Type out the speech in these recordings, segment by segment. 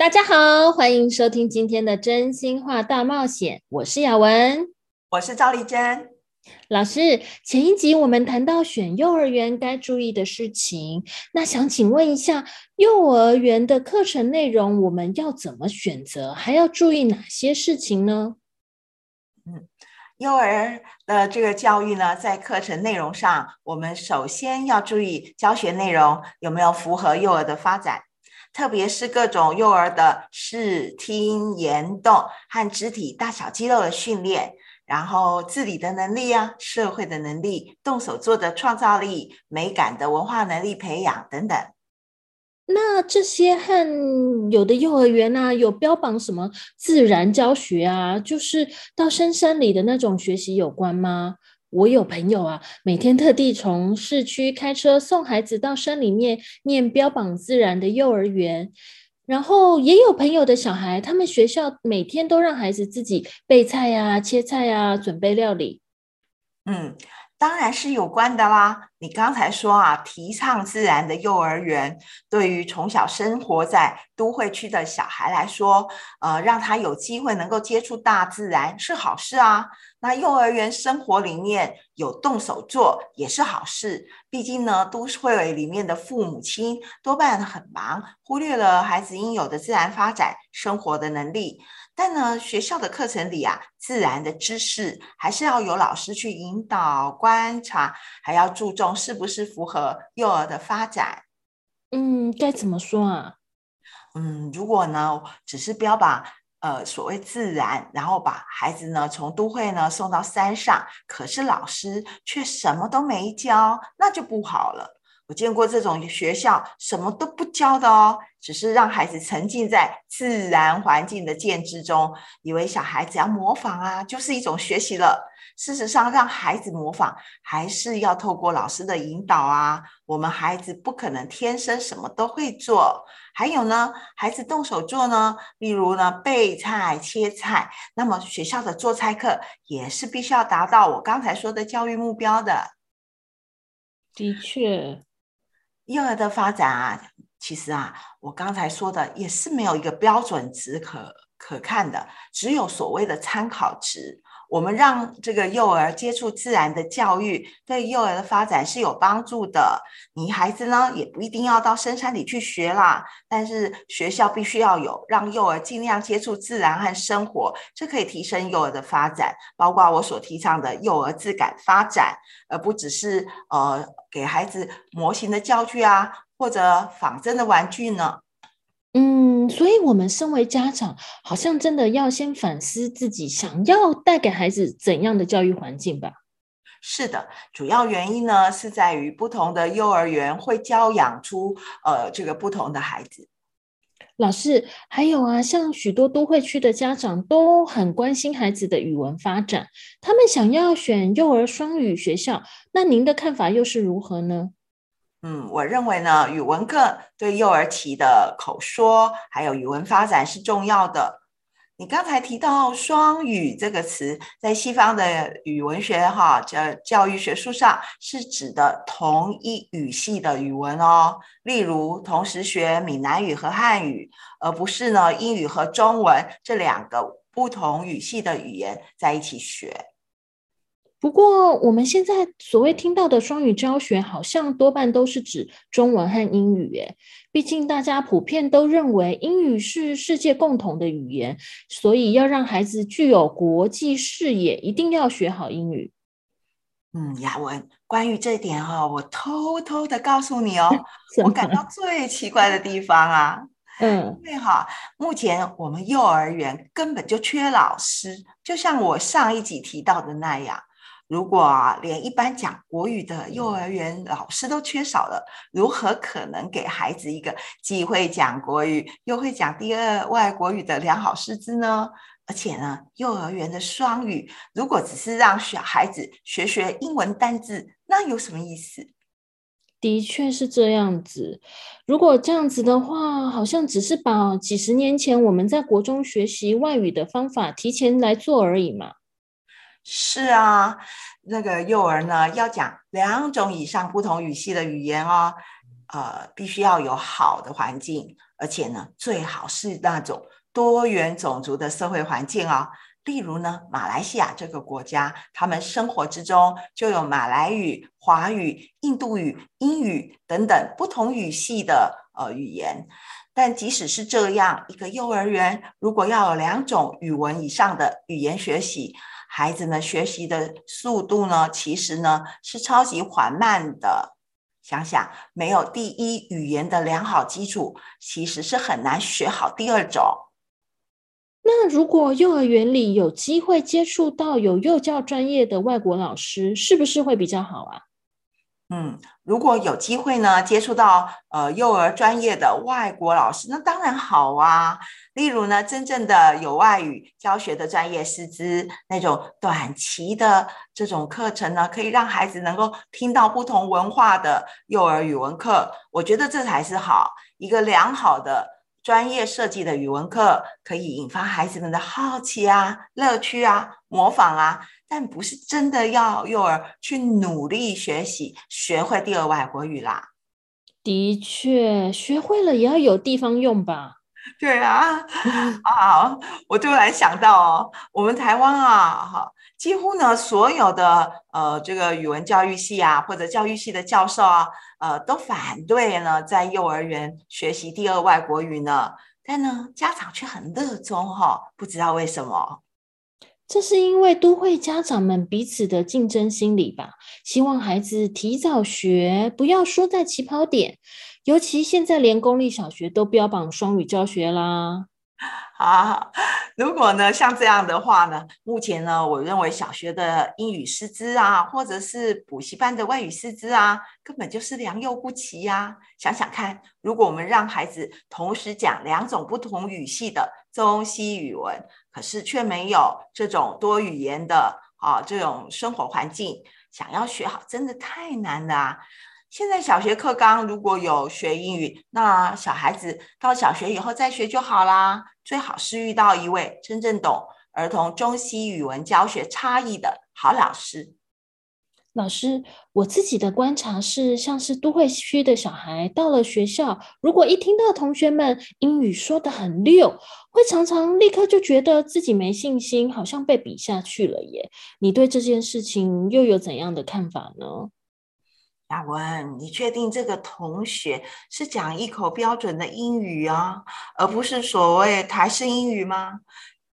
大家好，欢迎收听今天的真心话大冒险，我是雅文，我是赵丽珍。老师，前一集我们谈到选幼儿园该注意的事情，那想请问一下，幼儿园的课程内容我们要怎么选择，还要注意哪些事情呢？嗯，幼儿的这个教育呢，在课程内容上，我们首先要注意教学内容有没有符合幼儿的发展。特别是各种幼儿的视听言动和肢体大小肌肉的训练，然后自理的能力啊，社会的能力，动手做的创造力，美感的文化能力培养等等。那这些和有的幼儿园啊，有标榜什么自然教学啊，就是到深山里的那种学习有关吗？我有朋友啊，每天特地从市区开车送孩子到山里面念标榜自然的幼儿园，然后也有朋友的小孩，他们学校每天都让孩子自己备菜呀、切菜呀、准备料理。嗯，当然是有关的啦。你刚才说啊，提倡自然的幼儿园，对于从小生活在都会区的小孩来说，呃，让他有机会能够接触大自然是好事啊。那幼儿园生活里面有动手做也是好事，毕竟呢，都会里面的父母亲多半很忙，忽略了孩子应有的自然发展生活的能力。但呢，学校的课程里啊，自然的知识还是要有老师去引导、观察，还要注重是不是符合幼儿的发展。嗯，该怎么说啊？嗯，如果呢，只是标榜。呃，所谓自然，然后把孩子呢从都会呢送到山上，可是老师却什么都没教，那就不好了。我见过这种学校什么都不教的哦，只是让孩子沉浸在自然环境的建制中，以为小孩子要模仿啊，就是一种学习了。事实上，让孩子模仿还是要透过老师的引导啊。我们孩子不可能天生什么都会做。还有呢，孩子动手做呢，例如呢备菜、切菜，那么学校的做菜课也是必须要达到我刚才说的教育目标的。的确。幼儿的发展啊，其实啊，我刚才说的也是没有一个标准值可可看的，只有所谓的参考值。我们让这个幼儿接触自然的教育，对幼儿的发展是有帮助的。你孩子呢，也不一定要到深山里去学啦，但是学校必须要有让幼儿尽量接触自然和生活，这可以提升幼儿的发展。包括我所提倡的幼儿自感发展，而不只是呃给孩子模型的教具啊，或者仿真的玩具呢。嗯，所以，我们身为家长，好像真的要先反思自己想要带给孩子怎样的教育环境吧。是的，主要原因呢是在于不同的幼儿园会教养出呃这个不同的孩子。老师，还有啊，像许多都会区的家长都很关心孩子的语文发展，他们想要选幼儿双语学校，那您的看法又是如何呢？嗯，我认为呢，语文课对幼儿期的口说还有语文发展是重要的。你刚才提到“双语”这个词，在西方的语文学哈教教育学术上是指的同一语系的语文哦，例如同时学闽南语和汉语，而不是呢英语和中文这两个不同语系的语言在一起学。不过，我们现在所谓听到的双语教学，好像多半都是指中文和英语。诶，毕竟大家普遍都认为英语是世界共同的语言，所以要让孩子具有国际视野，一定要学好英语。嗯，雅文，关于这点哈，我偷偷的告诉你哦，我感到最奇怪的地方啊，嗯，因为哈，目前我们幼儿园根本就缺老师，就像我上一集提到的那样。如果连一般讲国语的幼儿园老师都缺少了，如何可能给孩子一个既会讲国语又会讲第二外国语的良好师资呢？而且呢，幼儿园的双语如果只是让小孩子学学英文单字，那有什么意思？的确是这样子。如果这样子的话，好像只是把几十年前我们在国中学习外语的方法提前来做而已嘛。是啊，那个幼儿呢要讲两种以上不同语系的语言哦，呃，必须要有好的环境，而且呢，最好是那种多元种族的社会环境哦。例如呢，马来西亚这个国家，他们生活之中就有马来语、华语、印度语、英语等等不同语系的呃语言。但即使是这样，一个幼儿园如果要有两种语文以上的语言学习，孩子呢学习的速度呢，其实呢是超级缓慢的。想想，没有第一语言的良好基础，其实是很难学好第二种。那如果幼儿园里有机会接触到有幼教专业的外国老师，是不是会比较好啊？嗯，如果有机会呢，接触到呃幼儿专业的外国老师，那当然好啊。例如呢，真正的有外语教学的专业师资，那种短期的这种课程呢，可以让孩子能够听到不同文化的幼儿语文课。我觉得这才是好一个良好的专业设计的语文课，可以引发孩子们的好奇啊、乐趣啊、模仿啊。但不是真的要幼儿去努力学习，学会第二外国语啦。的确，学会了也要有地方用吧？对啊，啊，我突然想到哦，我们台湾啊，哈，几乎呢所有的呃这个语文教育系啊，或者教育系的教授啊，呃，都反对呢在幼儿园学习第二外国语呢。但呢，家长却很热衷哈，不知道为什么。这是因为都会家长们彼此的竞争心理吧，希望孩子提早学，不要输在起跑点。尤其现在连公立小学都标榜双语教学啦。啊，如果呢像这样的话呢，目前呢，我认为小学的英语师资啊，或者是补习班的外语师资啊，根本就是良莠不齐呀。想想看，如果我们让孩子同时讲两种不同语系的中西语文，可是却没有这种多语言的啊这种生活环境，想要学好，真的太难了。现在小学课纲如果有学英语，那小孩子到小学以后再学就好啦。最好是遇到一位真正懂儿童中西语文教学差异的好老师。老师，我自己的观察是，像是都会区的小孩到了学校，如果一听到同学们英语说的很溜，会常常立刻就觉得自己没信心，好像被比下去了耶。你对这件事情又有怎样的看法呢？亚文，你确定这个同学是讲一口标准的英语啊，而不是所谓台式英语吗？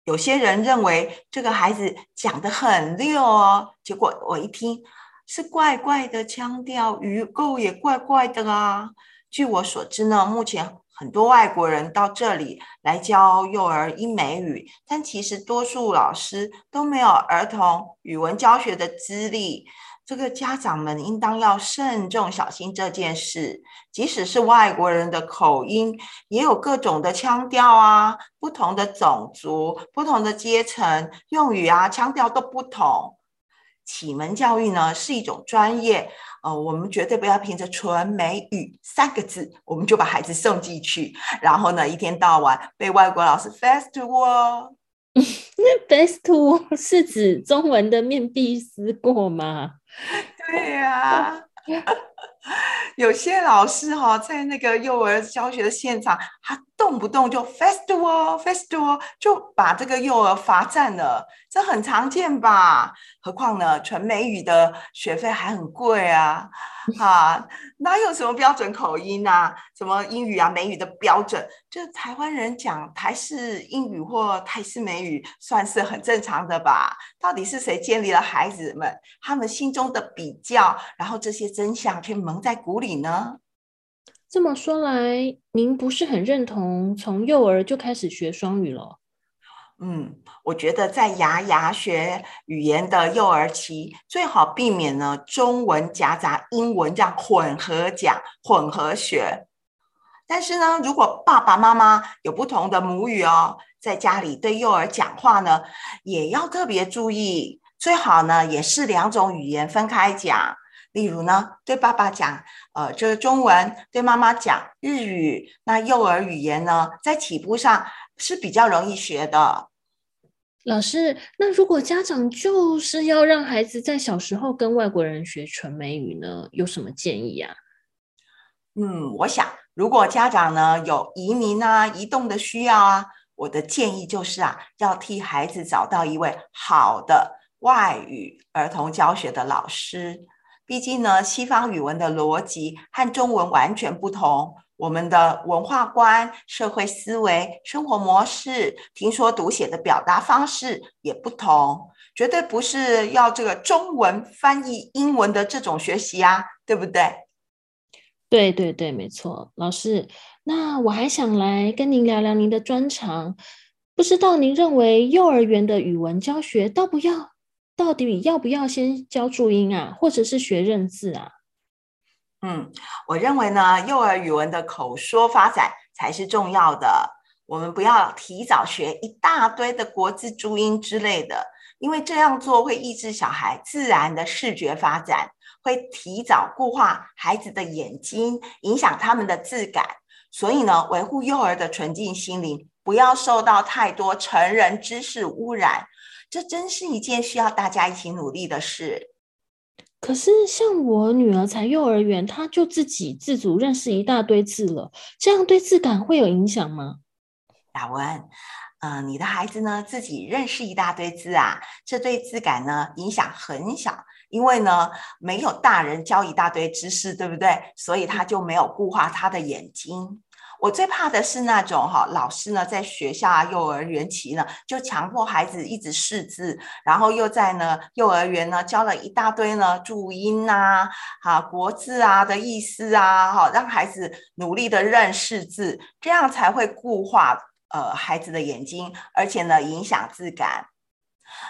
有些人认为这个孩子讲的很溜哦，结果我一听是怪怪的腔调，语构也怪怪的啊。据我所知呢，目前很多外国人到这里来教幼儿英美语，但其实多数老师都没有儿童语文教学的资历。这个家长们应当要慎重小心这件事。即使是外国人的口音，也有各种的腔调啊，不同的种族、不同的阶层，用语啊、腔调都不同。启蒙教育呢是一种专业，呃，我们绝对不要凭着“纯美语”三个字，我们就把孩子送进去，然后呢，一天到晚被外国老师 festival。festival 是指中文的面壁思过吗？对呀，有些老师哈，在那个幼儿教学的现场，他动不动就 festival festival，就把这个幼儿罚站了，这很常见吧？何况呢，纯美语的学费还很贵啊，哈，哪有什么标准口音啊？什么英语啊、美语的标准？就台湾人讲台式英语或台式美语，算是很正常的吧？到底是谁建立了孩子们他们心中的比较，然后这些真相却蒙在鼓里呢？这么说来，您不是很认同从幼儿就开始学双语了？嗯，我觉得在牙牙学语言的幼儿期，最好避免呢中文夹杂英文这样混合讲、混合学。但是呢，如果爸爸妈妈有不同的母语哦，在家里对幼儿讲话呢，也要特别注意，最好呢也是两种语言分开讲。例如呢，对爸爸讲，呃，这个中文；对妈妈讲日语。那幼儿语言呢，在起步上是比较容易学的。老师，那如果家长就是要让孩子在小时候跟外国人学纯美语呢，有什么建议啊？嗯，我想。如果家长呢有移民啊、移动的需要啊，我的建议就是啊，要替孩子找到一位好的外语儿童教学的老师。毕竟呢，西方语文的逻辑和中文完全不同，我们的文化观、社会思维、生活模式、听说读写的表达方式也不同，绝对不是要这个中文翻译英文的这种学习啊，对不对？对对对，没错，老师。那我还想来跟您聊聊您的专长，不知道您认为幼儿园的语文教学到不要？到底要不要先教注音啊，或者是学认字啊？嗯，我认为呢，幼儿语文的口说发展才是重要的。我们不要提早学一大堆的国字注音之类的，因为这样做会抑制小孩自然的视觉发展，会提早固化孩子的眼睛，影响他们的质感。所以呢，维护幼儿的纯净心灵，不要受到太多成人知识污染。这真是一件需要大家一起努力的事。可是，像我女儿才幼儿园，她就自己自主认识一大堆字了，这样对字感会有影响吗？雅文，嗯，你的孩子呢自己认识一大堆字啊，这对字感呢影响很小，因为呢没有大人教一大堆知识，对不对？所以他就没有固化他的眼睛。我最怕的是那种哈，老师呢在学校啊幼儿园期呢，就强迫孩子一直识字，然后又在呢幼儿园呢教了一大堆呢注音啊、哈国字啊的意思啊，哈让孩子努力的认识字，这样才会固化呃孩子的眼睛，而且呢影响字感。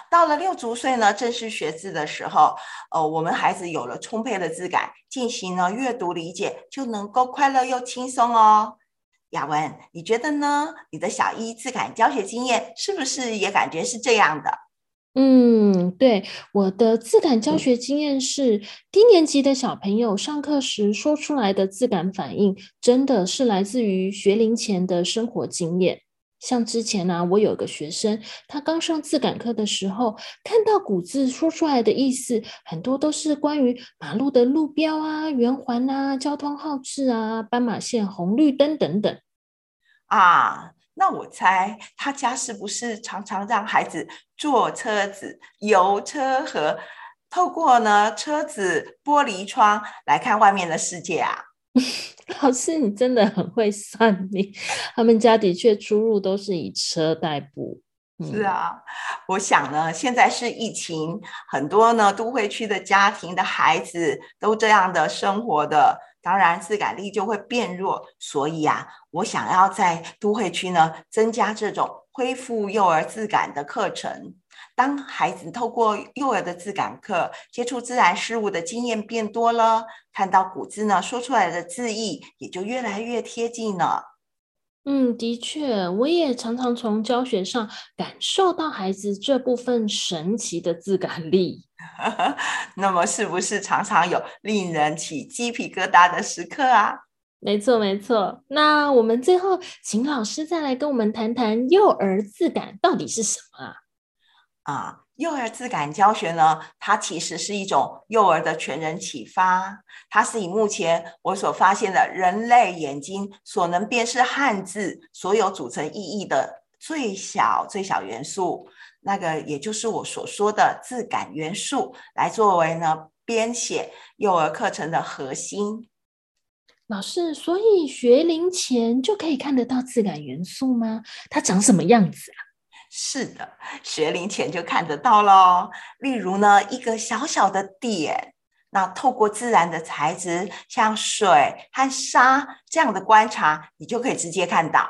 到了六足岁呢，正式学字的时候，呃，我们孩子有了充沛的字感，进行呢阅读理解就能够快乐又轻松哦。雅文，你觉得呢？你的小一自感教学经验是不是也感觉是这样的？嗯，对，我的自感教学经验是，低年级的小朋友上课时说出来的自感反应，真的是来自于学龄前的生活经验。像之前呢，我有个学生，他刚上自感课的时候，看到古字说出来的意思，很多都是关于马路的路标啊、圆环啊、交通号志啊、斑马线、红绿灯等等。啊，那我猜他家是不是常常让孩子坐车子、游车河，透过呢车子玻璃窗来看外面的世界啊？老师，你真的很会算命。他们家的确出入都是以车代步。是啊，我想呢，现在是疫情，很多呢都会区的家庭的孩子都这样的生活的，当然自感力就会变弱。所以啊，我想要在都会区呢增加这种恢复幼儿自感的课程。当孩子透过幼儿的字感课接触自然事物的经验变多了，看到古字呢，说出来的字义也就越来越贴近了。嗯，的确，我也常常从教学上感受到孩子这部分神奇的字感力。那么，是不是常常有令人起鸡皮疙瘩的时刻啊？没错，没错。那我们最后请老师再来跟我们谈谈幼儿字感到底是什么啊？啊，幼儿自感教学呢，它其实是一种幼儿的全人启发。它是以目前我所发现的人类眼睛所能辨识汉字所有组成意义的最小最小元素，那个也就是我所说的自感元素，来作为呢编写幼儿课程的核心。老师，所以学龄前就可以看得到自感元素吗？它长什么样子啊？是的，学龄前就看得到喽。例如呢，一个小小的点，那透过自然的材质，像水和沙这样的观察，你就可以直接看到。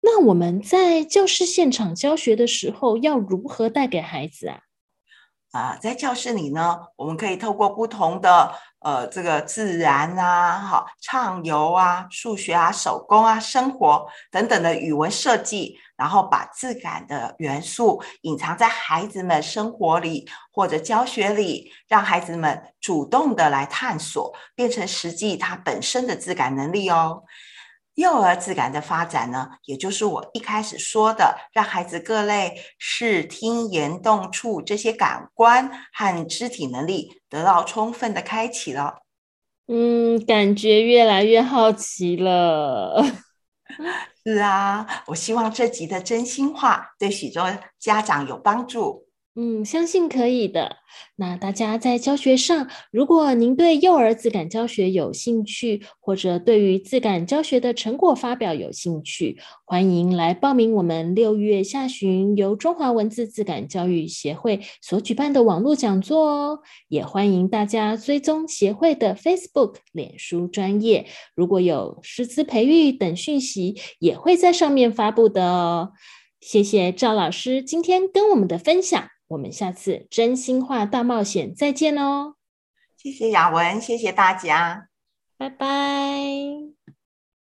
那我们在教室现场教学的时候，要如何带给孩子啊？啊，在教室里呢，我们可以透过不同的呃这个自然啊、好畅游啊、数学啊、手工啊、生活等等的语文设计。然后把质感的元素隐藏在孩子们生活里或者教学里，让孩子们主动的来探索，变成实际它本身的质感能力哦。幼儿质感的发展呢，也就是我一开始说的，让孩子各类视听言动触这些感官和肢体能力得到充分的开启了。嗯，感觉越来越好奇了。是啊，我希望这集的真心话对许多家长有帮助。嗯，相信可以的。那大家在教学上，如果您对幼儿自感教学有兴趣，或者对于自感教学的成果发表有兴趣，欢迎来报名我们六月下旬由中华文字自感教育协会所举办的网络讲座哦。也欢迎大家追踪协会的 Facebook、脸书专业，如果有师资培育等讯息，也会在上面发布的哦。谢谢赵老师今天跟我们的分享。我们下次真心话大冒险再见哦！谢谢雅文，谢谢大家，拜拜。